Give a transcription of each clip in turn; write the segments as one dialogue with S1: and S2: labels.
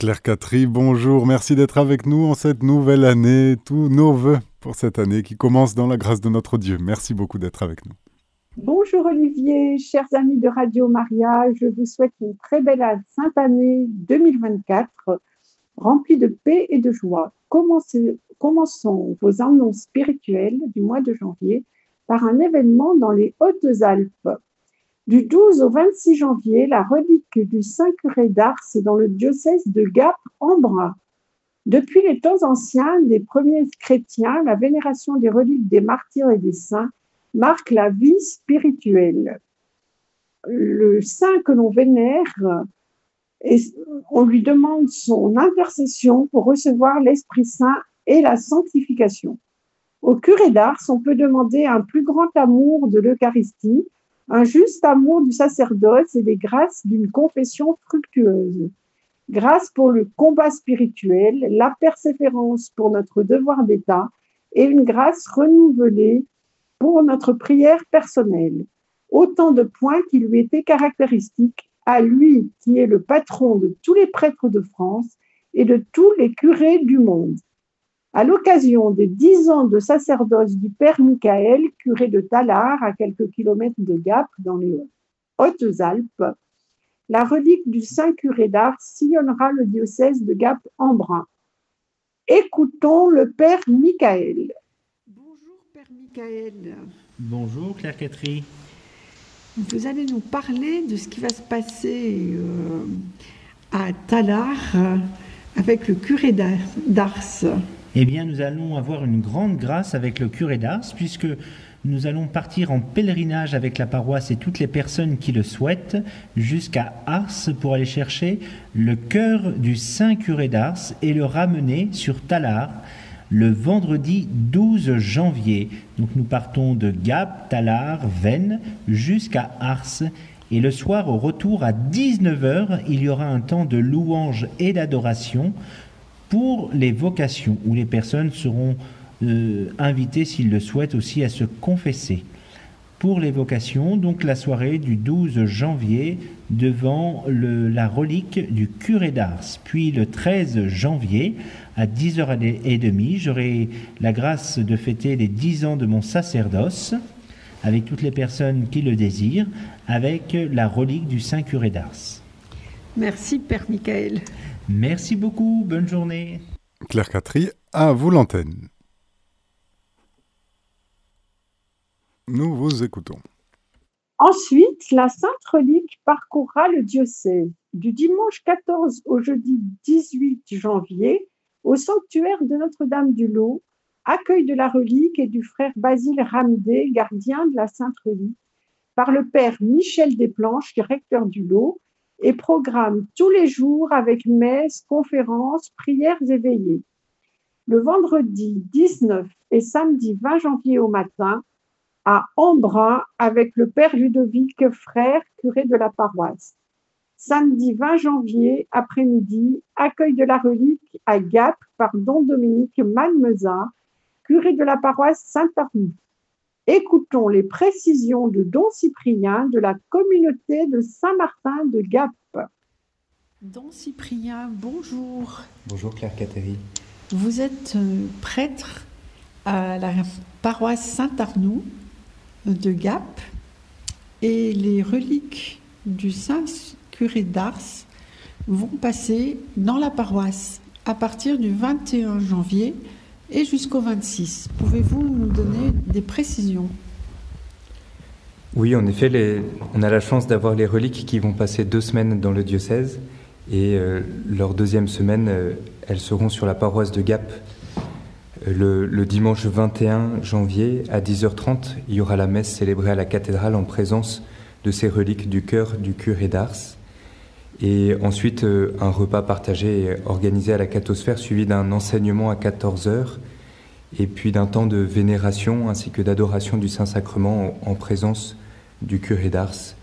S1: Claire Catry, bonjour, merci d'être avec nous en cette nouvelle année, tous nos voeux pour cette année qui commence dans la grâce de notre Dieu. Merci beaucoup d'être avec nous.
S2: Bonjour Olivier, chers amis de Radio Maria, je vous souhaite une très belle sainte année 2024 remplie de paix et de joie. commençons vos annonces spirituelles du mois de janvier par un événement dans les Hautes-Alpes. Du 12 au 26 janvier, la relique du Saint Curé d'Ars dans le diocèse de Gap-en-Brun. Depuis les temps anciens des premiers chrétiens, la vénération des reliques des martyrs et des saints marque la vie spirituelle. Le saint que l'on vénère, on lui demande son intercession pour recevoir l'Esprit Saint et la sanctification. Au curé d'Ars, on peut demander un plus grand amour de l'Eucharistie, un juste amour du sacerdoce et des grâces d'une confession fructueuse. Grâce pour le combat spirituel, la persévérance pour notre devoir d'État et une grâce renouvelée pour notre prière personnelle. Autant de points qui lui étaient caractéristiques à lui qui est le patron de tous les prêtres de France et de tous les curés du monde. À l'occasion des dix ans de sacerdoce du père Michael, curé de Talard, à quelques kilomètres de Gap, dans les Hautes-Alpes, la relique du saint curé d'Ars sillonnera le diocèse de Gap en brun. Écoutons le père Michael.
S3: Bonjour père Michael.
S4: Bonjour Claire Catherine.
S3: Vous allez nous parler de ce qui va se passer euh, à Talard euh, avec le curé d'Ars
S4: eh bien nous allons avoir une grande grâce avec le curé d'Ars, puisque nous allons partir en pèlerinage avec la paroisse et toutes les personnes qui le souhaitent jusqu'à Ars pour aller chercher le cœur du Saint curé d'Ars et le ramener sur Talar le vendredi 12 janvier. Donc nous partons de Gap, Talar, Vennes jusqu'à Ars. Et le soir, au retour à 19h, il y aura un temps de louange et d'adoration pour les vocations, où les personnes seront euh, invitées, s'ils le souhaitent, aussi à se confesser. Pour les vocations, donc la soirée du 12 janvier devant la relique du curé d'Ars. Puis le 13 janvier, à 10h30, j'aurai la grâce de fêter les 10 ans de mon sacerdoce avec toutes les personnes qui le désirent, avec la relique du Saint curé d'Ars.
S3: Merci, Père Michael.
S4: Merci beaucoup, bonne journée.
S1: Claire Catry, à vous l'antenne. Nous vous écoutons.
S2: Ensuite, la Sainte Relique parcourra le diocèse du dimanche 14 au jeudi 18 janvier au sanctuaire de Notre-Dame du Lot, accueil de la relique et du frère Basile Ramdé, gardien de la Sainte Relique, par le père Michel Desplanches, directeur du Lot, et programme tous les jours avec messe, conférences, prières éveillées. Le vendredi 19 et samedi 20 janvier au matin, à Embrun avec le père Ludovic Frère, curé de la paroisse. Samedi 20 janvier après-midi, accueil de la relique à Gap par Don Dominique Malmeza, curé de la paroisse Saint-Arnoux. Écoutons les précisions de Don Cyprien de la communauté de Saint-Martin de Gap.
S3: Don Cyprien, bonjour.
S5: Bonjour Claire Catherine.
S3: Vous êtes euh, prêtre à la paroisse Saint-Arnoux de Gap et les reliques du Saint curé d'Ars vont passer dans la paroisse à partir du 21 janvier et jusqu'au 26. Pouvez-vous nous donner des précisions?
S5: Oui, en effet, on a la chance d'avoir les reliques qui vont passer deux semaines dans le diocèse et euh, leur deuxième semaine, euh, elles seront sur la paroisse de Gap. Euh, le, dimanche 21 janvier à 10h30, il y aura la messe célébrée à la cathédrale en présence de ces reliques du cœur du curé d'Ars. Et ensuite, euh, un repas partagé organisé à la cathosphère suivi d'un enseignement à 14 heures et puis d'un temps de vénération ainsi que d'adoration du Saint-Sacrement en, présence du curé d'Ars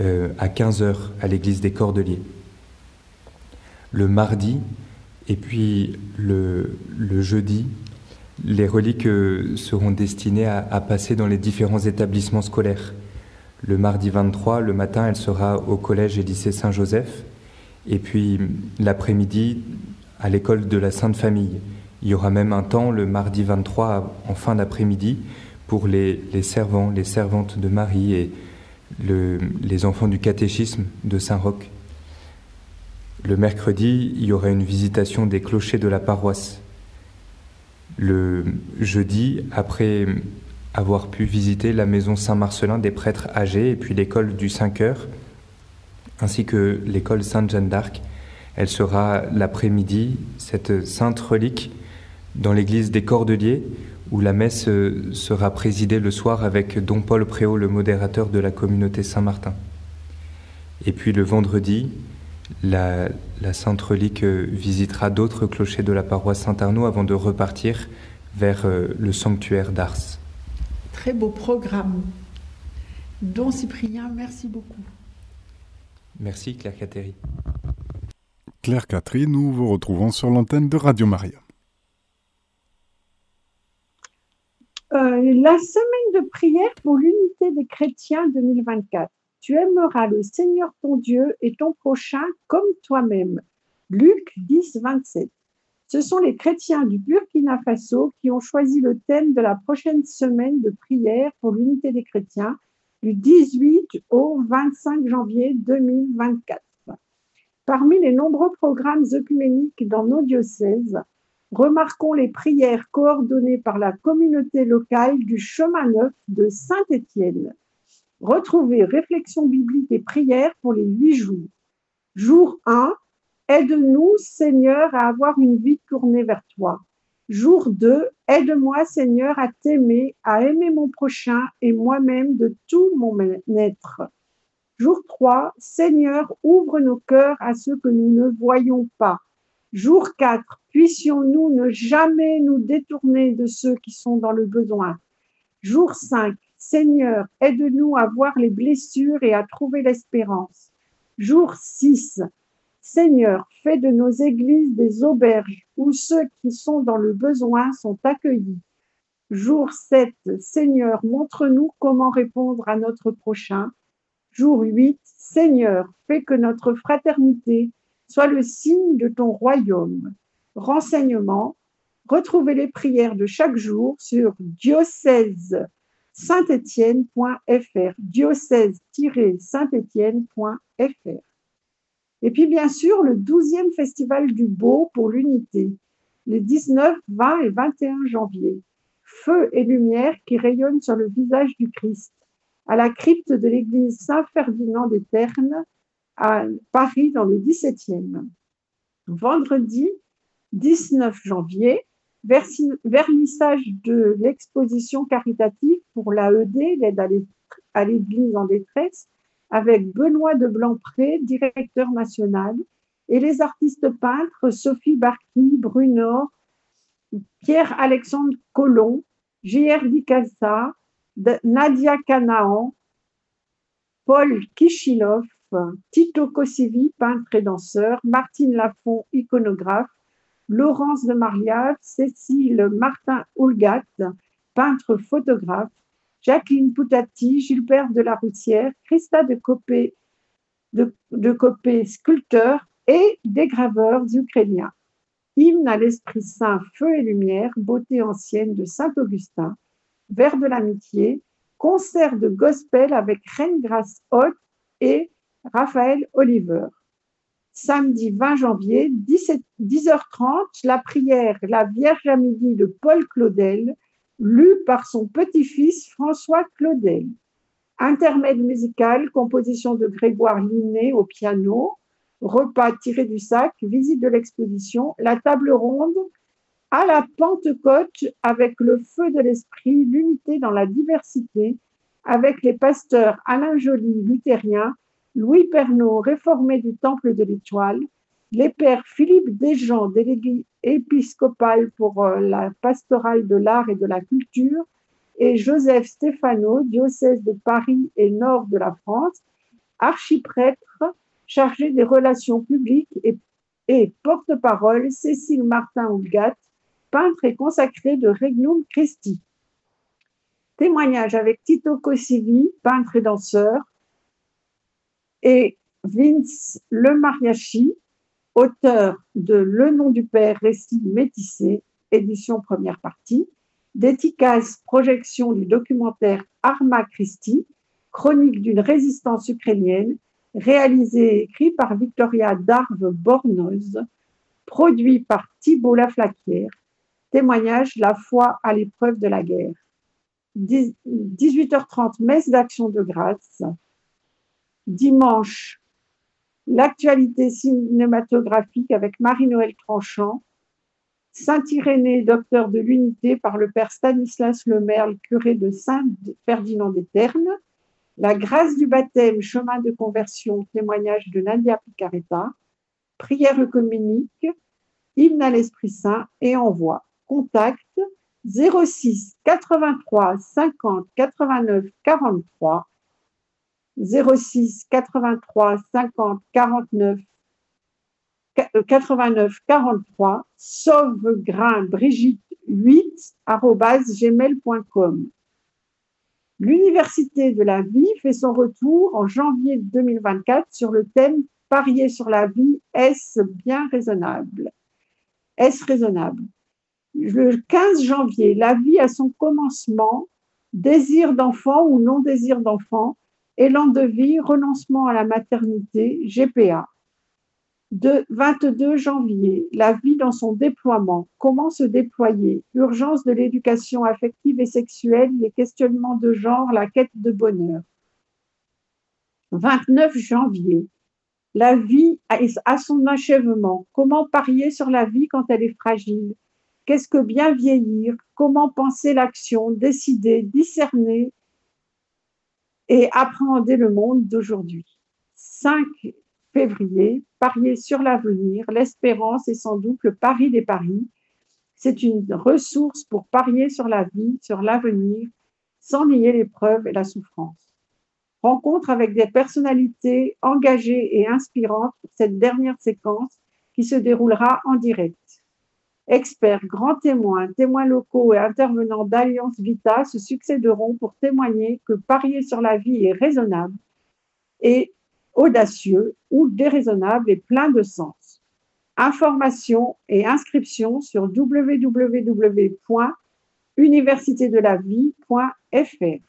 S5: euh, à 15 heures à l'église des Cordeliers. Le mardi et puis le, jeudi, les reliques euh, seront destinées à passer dans les différents établissements scolaires. Le mardi 23, le matin, elle sera au collège et lycée Saint-Joseph. Et puis l'après-midi, à l'école de la Sainte Famille. Il y aura même un temps, le mardi 23, en fin d'après-midi, pour les, servants, les servantes de Marie et les enfants du catéchisme de Saint-Roch. Le mercredi, il y aura une visitation des clochers de la paroisse. Le jeudi, après avoir pu visiter la maison Saint-Marcelin des prêtres âgés et puis l'école du 5 heures, ainsi que l'école Sainte-Jeanne d'Arc, elle sera l'après-midi, cette sainte relique, dans l'église des Cordeliers, où la messe sera présidée le soir avec Don Paul Préau, le modérateur de la communauté Saint-Martin. Et puis le vendredi, la, sainte relique visitera d'autres clochers de la paroisse Saint-Arnaud avant de repartir vers euh, le sanctuaire d'Ars.
S3: Très beau programme. Don Cyprien, merci beaucoup.
S5: Merci Claire Catherine.
S1: Claire Catherine, nous vous retrouvons sur l'antenne de Radio Maria.
S2: Euh, la semaine de prière pour l'unité des chrétiens 2024. Tu aimeras le Seigneur ton Dieu et ton prochain comme toi-même. Luc 10, 27. Ce sont les chrétiens du Burkina Faso qui ont choisi le thème de la prochaine semaine de prière pour l'unité des chrétiens du 18 au 25 janvier 2024. Parmi les nombreux programmes œcuméniques dans nos diocèses, remarquons les prières coordonnées par la communauté locale du chemin neuf de Saint-Étienne. Retrouvez réflexion biblique et prières pour les huit jours. Jour 1, aide-nous Seigneur à avoir une vie tournée vers toi. Jour 2, aide-moi Seigneur à t'aimer, à aimer mon prochain et moi-même de tout mon être. Jour 3, Seigneur, ouvre nos cœurs à ceux que nous ne voyons pas. Jour 4, puissions-nous ne jamais nous détourner de ceux qui sont dans le besoin. Jour 5, Seigneur, aide-nous à voir les blessures et à trouver l'espérance. Jour 6, Seigneur, fais de nos églises des auberges où ceux qui sont dans le besoin sont accueillis. Jour 7, Seigneur, montre-nous comment répondre à notre prochain. Jour 8, Seigneur, fais que notre fraternité soit le signe de ton royaume. Renseignements, retrouvez les prières de chaque jour sur diocèse saint diocèse-saint-étienne.fr. Et puis bien sûr, le 12e Festival du Beau pour l'Unité, les 19, 20 et 21 janvier. Feu et lumière qui rayonnent sur le visage du Christ à la crypte de l'église Saint-Ferdinand des Ternes à Paris dans le 17e. Vendredi 19 janvier, vernissage de l'exposition caritative pour l'AED, l'aide à l'église en détresse, avec Benoît de Blanpré, directeur national, et les artistes peintres Sophie Barqui, Bruno, Pierre-Alexandre Collomb, J.R. Dicasa, Nadia Canaan, Paul Kishilov, Tito Kosivi, peintre et danseur, Martine Lafont, iconographe, Laurence de Mariave, Cécile Martin Houlgat, peintre photographe, Jacqueline Poutati, Gilbert de la Roussière, Christa de Copé, de, sculpteur et des graveurs ukrainiens. Hymne à l'Esprit Saint, Feu et Lumière, beauté ancienne de Saint-Augustin, vers de l'amitié, concert de gospel avec Reine Grace Haute et Raphaël Oliver. Samedi 20 janvier, 10h30, la prière La Vierge à midi de Paul Claudel, lue par son petit-fils François Claudel. Intermède musical, composition de Grégoire Linet au piano, repas tiré du sac, visite de l'exposition, la table ronde à la Pentecôte avec le feu de l'esprit, l'unité dans la diversité, avec les pasteurs Alain Joly, luthérien, Louis Pernaud, réformé du Temple de l'Étoile, les pères Philippe Desjean, délégué épiscopal pour euh, la pastorale de l'art et de la culture, et Joseph Stéphano, diocèse de Paris et nord de la France, archiprêtre chargé des relations publiques et, porte-parole Cécile Martin-Houlgat, peintre et consacré de Regnum Christi. Témoignage avec Tito Cossivi, peintre et danseur, et Vince Le Mariachi, auteur de Le nom du père, récit métissé, édition première partie, d'efficace projection du documentaire Arma Christi, chronique d'une résistance ukrainienne, réalisé et écrit par Victoria Darve Bornoz, produit par Thibault Laflaquière, témoignage La foi à l'épreuve de la guerre. 18h30, messe d'action de grâce. Dimanche, l'actualité cinématographique avec Marie-Noël Tranchant. Saint-Irénée, docteur de l'unité par le père Stanislas Lemerle, curé de Saint-Ferdinand des Ternes. La grâce du baptême, chemin de conversion, témoignage de Nadia Picaretta. Prière communique, hymne à l'Esprit Saint et envoi. Contact 06 83 50 89 43 06 83 50 49 89 43 sauvegrain Brigitte 8 gmail.com L'Université de la vie fait son retour en janvier 2024 sur le thème Parier sur la vie, est-ce bien raisonnable? Est-ce raisonnable? Le 15 janvier, la vie a son commencement, désir d'enfant ou non désir d'enfant, élan de vie, renoncement à la maternité, GPA. De 22 janvier, la vie dans son déploiement, comment se déployer, urgence de l'éducation affective et sexuelle, les questionnements de genre, la quête de bonheur. 29 janvier, la vie a son achèvement, comment parier sur la vie quand elle est fragile, qu'est-ce que bien vieillir, comment penser l'action, décider, discerner et appréhender le monde d'aujourd'hui. 5 février, parier sur l'avenir, l'espérance est sans doute le pari des paris. C'est une ressource pour parier sur la vie, sur l'avenir, sans nier l'épreuve et la souffrance. Rencontre avec des personnalités engagées et inspirantes pour cette dernière séquence qui se déroulera en direct. Experts, grands témoins, témoins locaux et intervenants d'Alliance Vita se succéderont pour témoigner que parier sur la vie est raisonnable et audacieux ou déraisonnable et plein de sens. Informations et inscriptions sur www.universitédelavie.fr.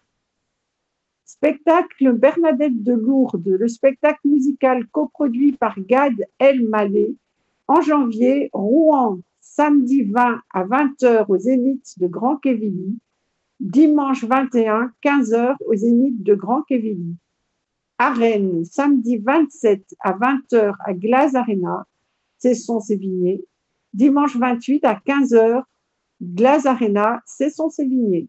S2: Spectacle Bernadette de Lourdes, le spectacle musical coproduit par Gad El Malé en janvier, Rouen, samedi 20 à 20h au Zénith de Grand Quevilly, dimanche 21, 15h au Zénith de Grand Quevilly à Rennes, samedi 27 à 20h à Glace Arena, Cesson-Sévigné. Dimanche 28 à 15h, Glace Arena, Cesson-Sévigné.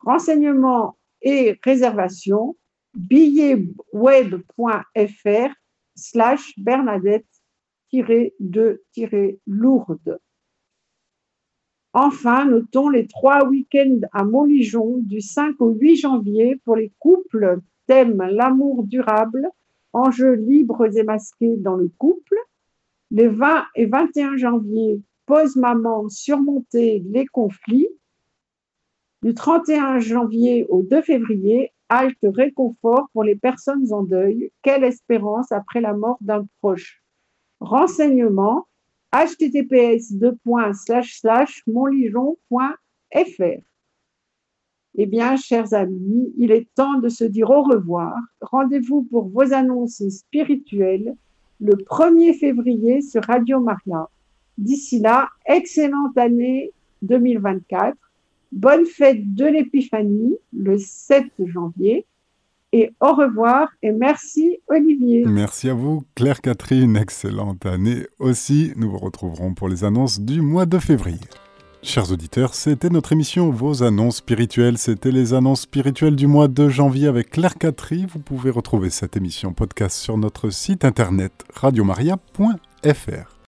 S2: Renseignements et réservations, billetweb.fr slash Bernadette-de-Lourdes. Enfin, notons les trois week-ends à Montligeon du 5 au 8 janvier pour les couples thème l'amour durable, enjeux libres et masqués dans le couple. Les 20 et 21 janvier, pause maman, surmonter les conflits. Du 31 janvier au 2 février, halte réconfort pour les personnes en deuil. Quelle espérance après la mort d'un proche? Renseignements https monligeon.fr eh bien, chers amis, il est temps de se dire au revoir. Rendez-vous pour vos annonces spirituelles le 1er février sur Radio Maria. D'ici là, excellente année 2024. Bonne fête de l'Épiphanie le 7 janvier. Et au revoir et merci Olivier.
S1: Merci à vous Claire Catherine, excellente année aussi. Nous vous retrouverons pour les annonces du mois de février. Chers auditeurs, c'était notre émission Vos annonces spirituelles. C'était les annonces spirituelles du mois de janvier avec Claire Catry. Vous pouvez retrouver cette émission podcast sur notre site internet radiomaria.fr.